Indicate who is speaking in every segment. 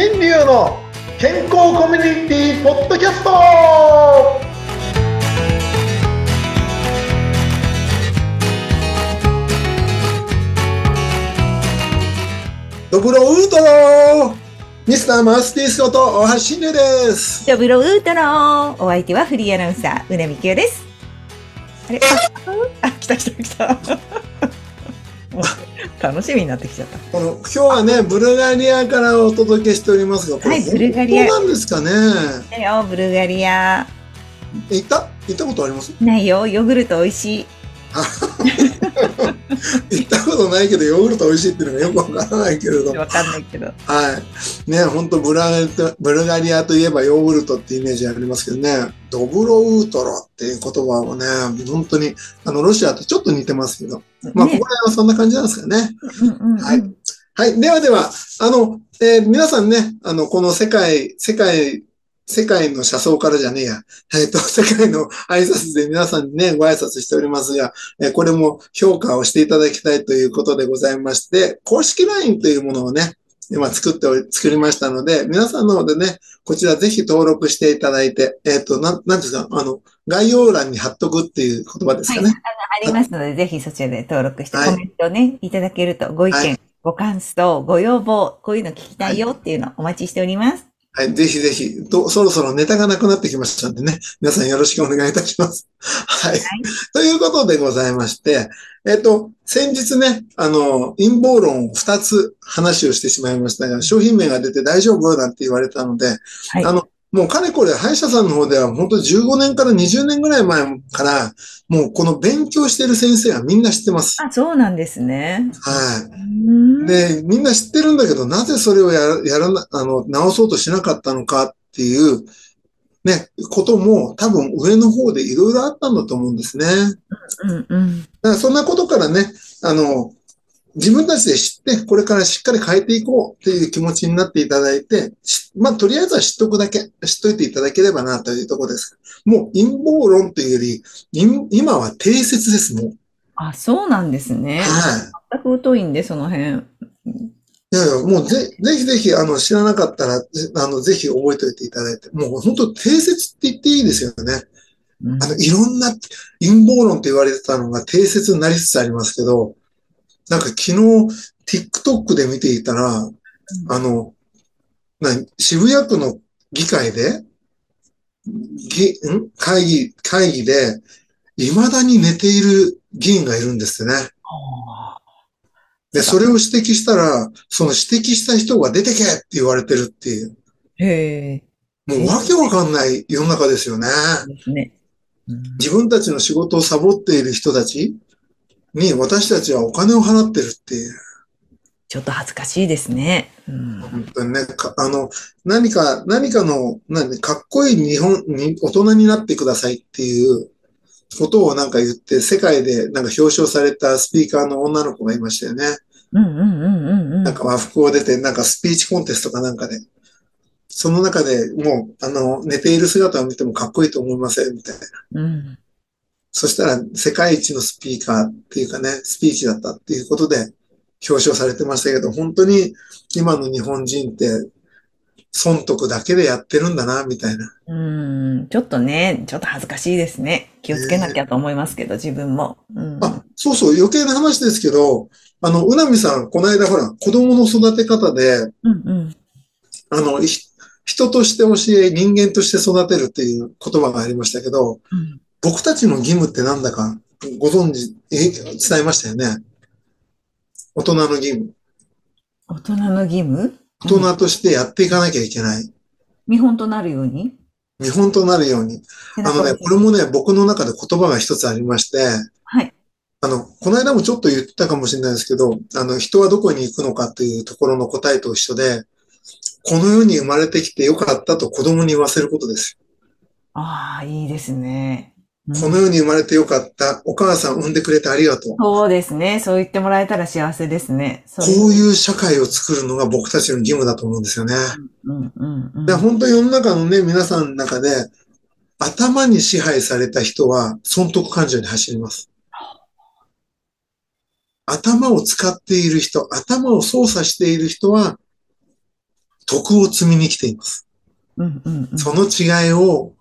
Speaker 1: 新流の健康コミュニティポッドキャストドブロウートロミスターマウスピースこと大橋新流です
Speaker 2: ドブロウートのお相手はフリーアナウンサー、うなみきよです。あれ？あ、来た来た来た。楽しみになってきちゃった。
Speaker 1: この今日はねブルガリアからお届けしておりますがこれ
Speaker 2: はいブルガリア
Speaker 1: なんですかね？
Speaker 2: ブルガリア。
Speaker 1: 行った？行ったことあります？
Speaker 2: ないよ、ヨーグルト美味しい。
Speaker 1: 行ったことないけどヨーグルト美味しいっていうのがよくわからないけれど
Speaker 2: わかんないけど。
Speaker 1: はい。ね、本当ブルガリアブルガリアといえばヨーグルトってイメージありますけどね、ドブロウートロっていう言葉をね、本当に、あの、ロシアとちょっと似てますけど、まあ、こ
Speaker 2: ね
Speaker 1: こら辺はそんな感じなんですかね。
Speaker 2: うんうんうん
Speaker 1: はいはい。ではでは、あの、えー皆さんね、あの、この世界、世界、世界の車窓からじゃねえや。えっ、と、世界の挨拶で皆さんにね、ご挨拶しておりますが、えーこれも評価をしていただきたいということでございまして、公式 LINE というものをね、今作っており、作りましたので、皆さんの方でね、こちらぜひ登録していただいて、えっ、と、なん、なんですか、あの、概要欄に貼っとくっていう言葉です
Speaker 2: はい、
Speaker 1: かね。
Speaker 2: ありますので、ぜひそちらで登録して
Speaker 1: はい
Speaker 2: コメントをね、いただけると、ご意見、
Speaker 1: はい
Speaker 2: ご感想、ご要望、こういうの聞きたいよっていうのをお待ちしております。
Speaker 1: はい、ぜひぜひ、と、そろそろネタがなくなってきましたんでね、皆さんよろしくお願いいたします。はい。ということでございまして、えっ、と、先日ね、あの、陰謀論を2つ話をしてしまいましたが、商品名が出て大丈夫なんて言われたので、
Speaker 2: はい。
Speaker 1: あの、もうかれこれ歯医者さんの方では本当15年から20年ぐらい前から、もうこの勉強してる先生はみんな知ってます。
Speaker 2: あ、そうなんですね。
Speaker 1: はい。
Speaker 2: うん
Speaker 1: で、みんな知ってるんだけど、なぜそれをやら、やらな、あの、直そうとしなかったのかっていう、ね、ことも多分上の方でいろいろあったんだと思うんですね。
Speaker 2: うんうん。
Speaker 1: だからそんなことからね、あの、自分たちで知って、これからしっかり変えていこうっていう気持ちになっていただいて、しまあ、とりあえずは知っとくだけ、知っといていただければなというところです。もう陰謀論というより、今今は定説です、もう。
Speaker 2: あ、そうなんですね。
Speaker 1: はい。
Speaker 2: 全く疎いんで、その辺。
Speaker 1: いやいや、もうぜ、ぜひぜひ、あの、知らなかったら、ぜあの、ぜひ覚えておいていただいて、もう本当定説って言っていいですよね。
Speaker 2: うん
Speaker 1: あの、いろんな陰謀論って言われてたのが定説になりつつありますけど、なんか昨日、TikTok で見ていたら、あの、な渋谷区の議会で、ぎん？会議、会議で、未だに寝ている議員がいるんですってね。で、それを指摘したら、その指摘した人が出てけって言われてるっていう、
Speaker 2: へえ。
Speaker 1: もうわけわかんない世の中ですよね。
Speaker 2: ね。うん
Speaker 1: 自分たちの仕事をサボっている人たちに私たちはお金を払ってるっていう。
Speaker 2: ちょっと恥ずかしいですね。うん。
Speaker 1: 本当にね、かあの、何か、何かの、何、かっこいい日本に、大人になってくださいっていうことをなんか言って、世界でなんか表彰されたスピーカーの女の子がいましたよね。
Speaker 2: うんうんうんうんうん。
Speaker 1: なんか和服を出て、なんかスピーチコンテストかなんかで。その中でもう、あの、寝ている姿を見てもかっこいいと思いませんみたいな。
Speaker 2: うん。
Speaker 1: そしたら、世界一のスピーカーっていうかね、スピーチだったっていうことで表彰されてましたけど、本当に今の日本人って、損得だけでやってるんだな、みたいな。
Speaker 2: うん。ちょっとね、ちょっと恥ずかしいですね。気をつけなきゃと思いますけど、自分も。うん。
Speaker 1: あ、そうそう、余計な話ですけど、あの、うなみさん、この間ほら、子供の育て方で、
Speaker 2: うんうん。
Speaker 1: あの、ひ人として教え、人間として育てるっていう言葉がありましたけど、
Speaker 2: うん
Speaker 1: 僕たちの義務ってなんだかご存知、え、伝えましたよね？大人の義務。
Speaker 2: 大人の義務？
Speaker 1: 大人としてやっていかなきゃいけない。
Speaker 2: 見本となるように？
Speaker 1: 見本となるように。あのね、これもね、僕の中で言葉が一つありまして、
Speaker 2: はい。
Speaker 1: あの、この間もちょっと言ったかもしれないですけど、あの、人はどこに行くのかというところの答えと一緒で、この世に生まれてきてよかったと子供に言わせることです。
Speaker 2: ああ、いいですね。うん
Speaker 1: この世に生まれてよかった。お母さん産んでくれてありがとう。
Speaker 2: そうですね。そう言ってもらえたら幸せですね。そ
Speaker 1: こういう社会を作るのが僕たちの義務だと思うんですよね。
Speaker 2: うんうんうん。
Speaker 1: で本当に世の中のね、皆さんの中で、頭に支配された人は損得感情に走ります。頭を使っている人、頭を操作している人は、徳を積みに来ています。
Speaker 2: うんうんうん。
Speaker 1: その違いを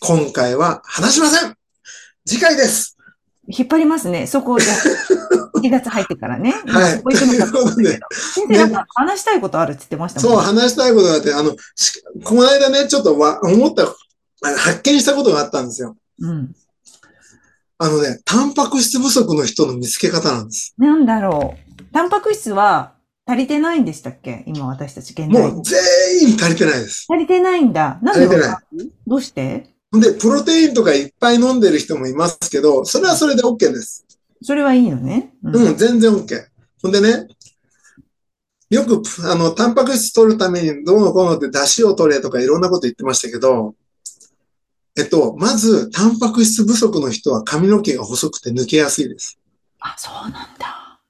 Speaker 1: 今回は話しません次回です
Speaker 2: 引っ張りますね。そこ、じゃあ 1月入ってからね。
Speaker 1: はい
Speaker 2: そこ行くのかと思ったけど
Speaker 1: という
Speaker 2: 先生、なんか話したいことあるって言ってましたもん
Speaker 1: そう、
Speaker 2: ね。
Speaker 1: 話したいことがあって、あの、しこの間ね、ちょっとわ思った、発見したことがあったんですよ。
Speaker 2: うん。
Speaker 1: あのね、タンパク質不足の人の見つけ方なんです。
Speaker 2: なんだろう。タンパク質は足りてないんでしたっけ？今私たち現在
Speaker 1: もう。全員足りてないです。
Speaker 2: 足りてないんだ。なんで
Speaker 1: 足りてない
Speaker 2: わかるどうして？
Speaker 1: で、プロテインとかいっぱい飲んでる人もいますけど、それはそれで OK です。
Speaker 2: それはいいのね。う
Speaker 1: うん、全然 OK。ほんでね、よく、あの、タンパク質取るためにどうのこうのって出汁を取れとかいろんなこと言ってましたけど、えっと、まず、タンパク質不足の人は髪の毛が細くて抜けやすいです。
Speaker 2: あ、そうなんだ。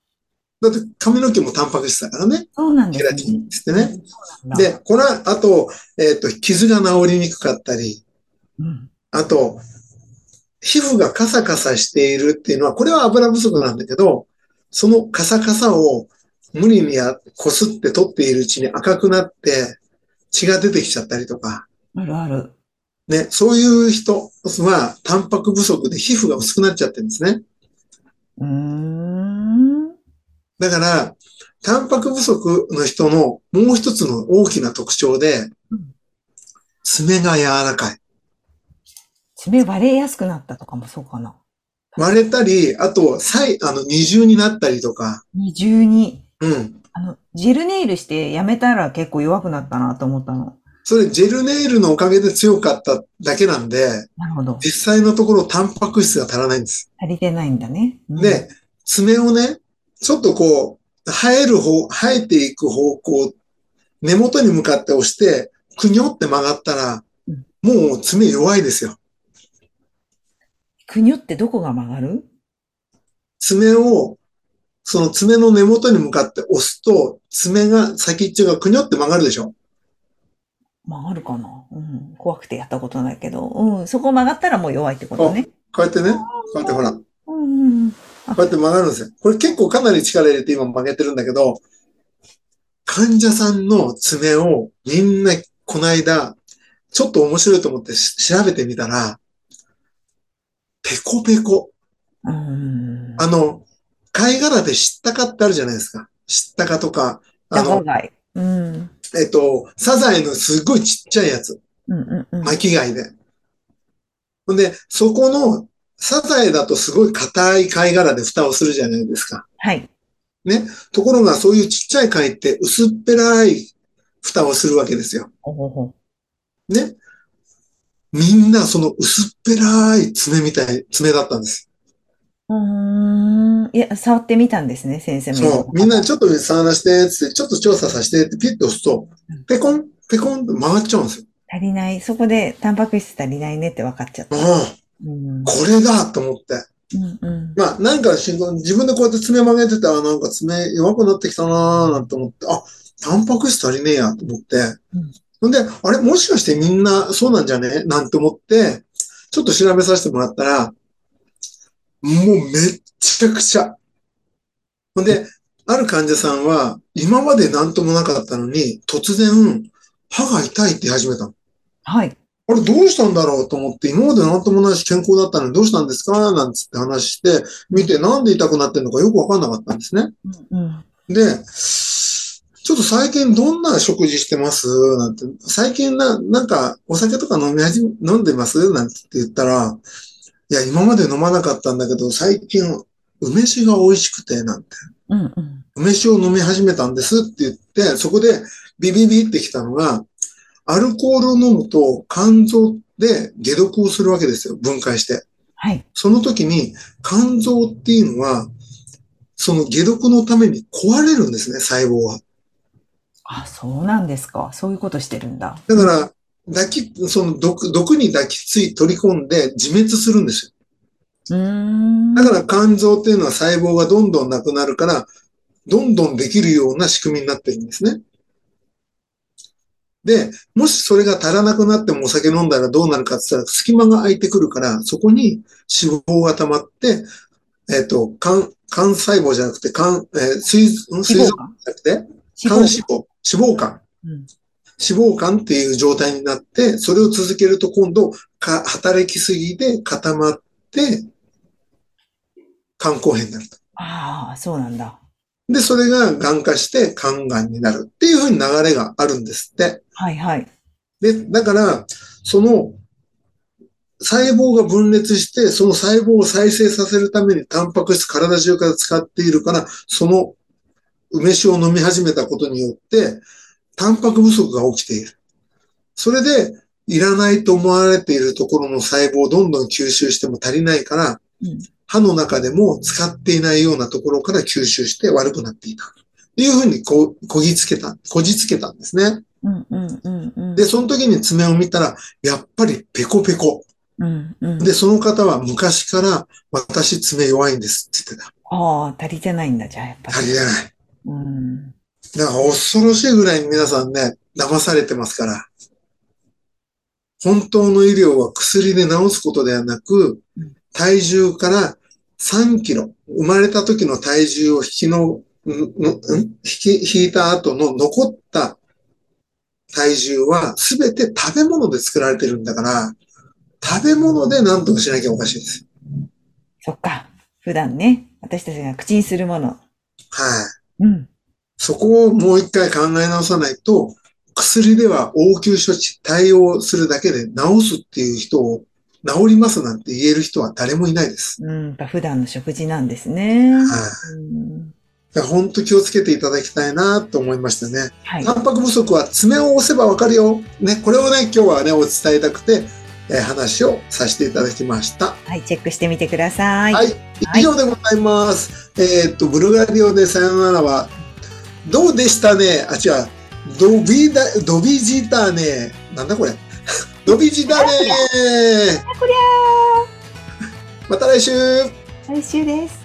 Speaker 1: だって髪の毛もタンパク質だからね。
Speaker 2: そうなんです
Speaker 1: ケラチンってね。で、これは、あと、えっと、傷が治りにくかったり、
Speaker 2: うん。
Speaker 1: あと、皮膚がカサカサしているっていうのは、これは油不足なんだけど、そのカサカサを無理にや、こすって取っているうちに赤くなって血が出てきちゃったりとか、
Speaker 2: あるある。
Speaker 1: ね、そういう人はタンパク不足で皮膚が薄くなっちゃってるんですね。
Speaker 2: うーん。
Speaker 1: だから、タンパク不足の人のもう一つの大きな特徴で
Speaker 2: うん、
Speaker 1: 爪が柔らかい。
Speaker 2: 爪割れやすくなったとかもそうかな。
Speaker 1: 割れたり、あと、再、あの、二重になったりとか、
Speaker 2: 二重に。
Speaker 1: うん。
Speaker 2: あの、ジェルネイルしてやめたら結構弱くなったなと思ったの。
Speaker 1: それ、ジェルネイルのおかげで強かっただけなんで、
Speaker 2: なるほど。
Speaker 1: 実際のところタンパク質が足らないんです。
Speaker 2: 足りてないんだね。うん、
Speaker 1: で、爪をね、ちょっとこう、生える方、生えていく方向、根元に向かって押して、くにょって曲がったら
Speaker 2: うん、
Speaker 1: もう爪弱いですよ。
Speaker 2: くにょってどこが曲がる？
Speaker 1: 爪を、その爪の根元に向かって押すと、爪が先っちょがくにょって曲がるでしょ。
Speaker 2: 曲がるかな？うん。怖くてやったことないけど。うん。そこ曲がったらもう弱いってことね。
Speaker 1: こうやってね、こうやってほら、こ
Speaker 2: うんうん。
Speaker 1: うやって曲がるんですよ。これ結構かなり力入れて今曲げてるんだけど、患者さんの爪をみんなこの間、ちょっと面白いと思ってし調べてみたら、ペコペコ。
Speaker 2: うん。
Speaker 1: あの、貝殻で知ったかってあるじゃないですか。知ったかとか、あの。
Speaker 2: うん。
Speaker 1: えっと、サザエのすっごいちっちゃいやつ。
Speaker 2: うんうんうん。
Speaker 1: 巻き貝で。ほんで、そこの、サザエだとすごい硬い貝殻で蓋をするじゃないですか。
Speaker 2: はい。
Speaker 1: ところが、そういうちっちゃい貝って薄っぺらい蓋をするわけですよ。
Speaker 2: ほほほ。
Speaker 1: ね。みんなその薄っぺらい爪みたい、爪だったんです。
Speaker 2: うーん。いや、触ってみたんですね、先生も。
Speaker 1: そう。みんなちょっと触らせて、つって、ちょっと調査させてってピッと押すと、ペコン、ペコンって曲がっちゃうんですよ。
Speaker 2: 足りない。そこでタンパク質足りないねって分かっちゃった。うん。
Speaker 1: これだと思って。
Speaker 2: うんうん。
Speaker 1: まあ、なんかし自分でこうやって爪曲げてたら、なんか爪弱くなってきたなーなんて思って、あ、タンパク質足りねえやと思って。
Speaker 2: うん
Speaker 1: ほんで、あれ、もしかしてみんなそうなんじゃね？なんて思って、ちょっと調べさせてもらったら、もうめっちゃくちゃ。ほんで、ある患者さんは、今まで何ともなかったのに、突然、歯が痛いって言い始めたの。
Speaker 2: はい。
Speaker 1: あれどうしたんだろうと思って、今まで何ともないし健康だったのにどうしたんですか？なんつって話して、見てなんで痛くなってるのかよくわかんなかったんですね。
Speaker 2: うんうん。
Speaker 1: で、ちょっと最近どんな食事してます？なんて、最近な、なんかお酒とか飲み始め、飲んでます？なんて言ったら、いや、今まで飲まなかったんだけど、最近梅酒が美味しくて、なんて。
Speaker 2: うんうん。
Speaker 1: 梅酒を飲み始めたんですって言って、そこでビビビってきたのが、アルコールを飲むと肝臓で解毒をするわけですよ。分解して。
Speaker 2: はい。
Speaker 1: その時に肝臓っていうのは、その解毒のために壊れるんですね、細胞は。
Speaker 2: あ、そうなんですか。そういうことしてるんだ。
Speaker 1: だから、抱き、その毒、毒に抱きつい取り込んで自滅するんですよ。
Speaker 2: うーん。
Speaker 1: だから肝臓っていうのは細胞がどんどんなくなるから、どんどんできるような仕組みになってるんですね。で、もしそれが足らなくなってもお酒飲んだらどうなるかって言ったら、隙間が空いてくるから、そこに脂肪が溜まって、えっ、と、肝、肝細胞じゃなくて、肝、えー、水、ん水臓じゃなくて、肝脂肪、脂肪肝。
Speaker 2: うん
Speaker 1: 脂肪肝っていう状態になって、それを続けると今度、か働きすぎで固まって、肝硬変になると。
Speaker 2: ああ、そうなんだ。
Speaker 1: で、それが癌化して肝癌になるっていうふうに流れがあるんですって。
Speaker 2: はいはい。
Speaker 1: で、だから、その、細胞が分裂して、その細胞を再生させるためにタンパク質体中から使っているから、その梅酒を飲み始めたことによって、タンパク不足が起きている。それで、いらないと思われているところの細胞をどんどん吸収しても足りないから、
Speaker 2: うん
Speaker 1: 歯の中でも使っていないようなところから吸収して悪くなっていた。っていうふうにここぎつけた、こじつけたんですね。
Speaker 2: うんうんうんうん。
Speaker 1: で、その時に爪を見たら、やっぱりペコペコ。
Speaker 2: うんうん。
Speaker 1: で、その方は昔から私爪弱いんですって言って
Speaker 2: ああ、足りてないんだ、じゃあ、やっぱ
Speaker 1: た。足
Speaker 2: り。
Speaker 1: りてない。
Speaker 2: うん。
Speaker 1: だから恐ろしいぐらいに皆さんね、騙されてますから。本当の医療は薬で治すことではなく
Speaker 2: うん、
Speaker 1: 体重から3キロ、生まれた時の体重を引きの、んんん？引き、引いた後の残った体重は全て食べ物で作られてるんだから、食べ物で何とかしなきゃおかしいです。
Speaker 2: そっか。普段ね、私たちが口にするもの。
Speaker 1: はい。
Speaker 2: うん。
Speaker 1: そこをもう一回考え直さないと、薬では応急処置、対応するだけで治すっていう人を、治りますなんて言える人は誰もいないです。
Speaker 2: うん。普段の食事なんですね。
Speaker 1: はい。
Speaker 2: うん。
Speaker 1: だから本当気をつけていただきたいなと思いましたね。
Speaker 2: はい。
Speaker 1: タンパク不足は爪を押せばわかるよ。ね、これをね、今日はね、お伝えたくて、えー話をさせていただきました。
Speaker 2: はい、チェックしてみてください。
Speaker 1: はい。以上でございます。えーっと、ブルガリオでさよならは、どうでしたね？あ、違う。ドビダ、ドビジだね。なんだこれ？ドビジだね。
Speaker 2: こりゃ
Speaker 1: また来週。
Speaker 2: ー来週です。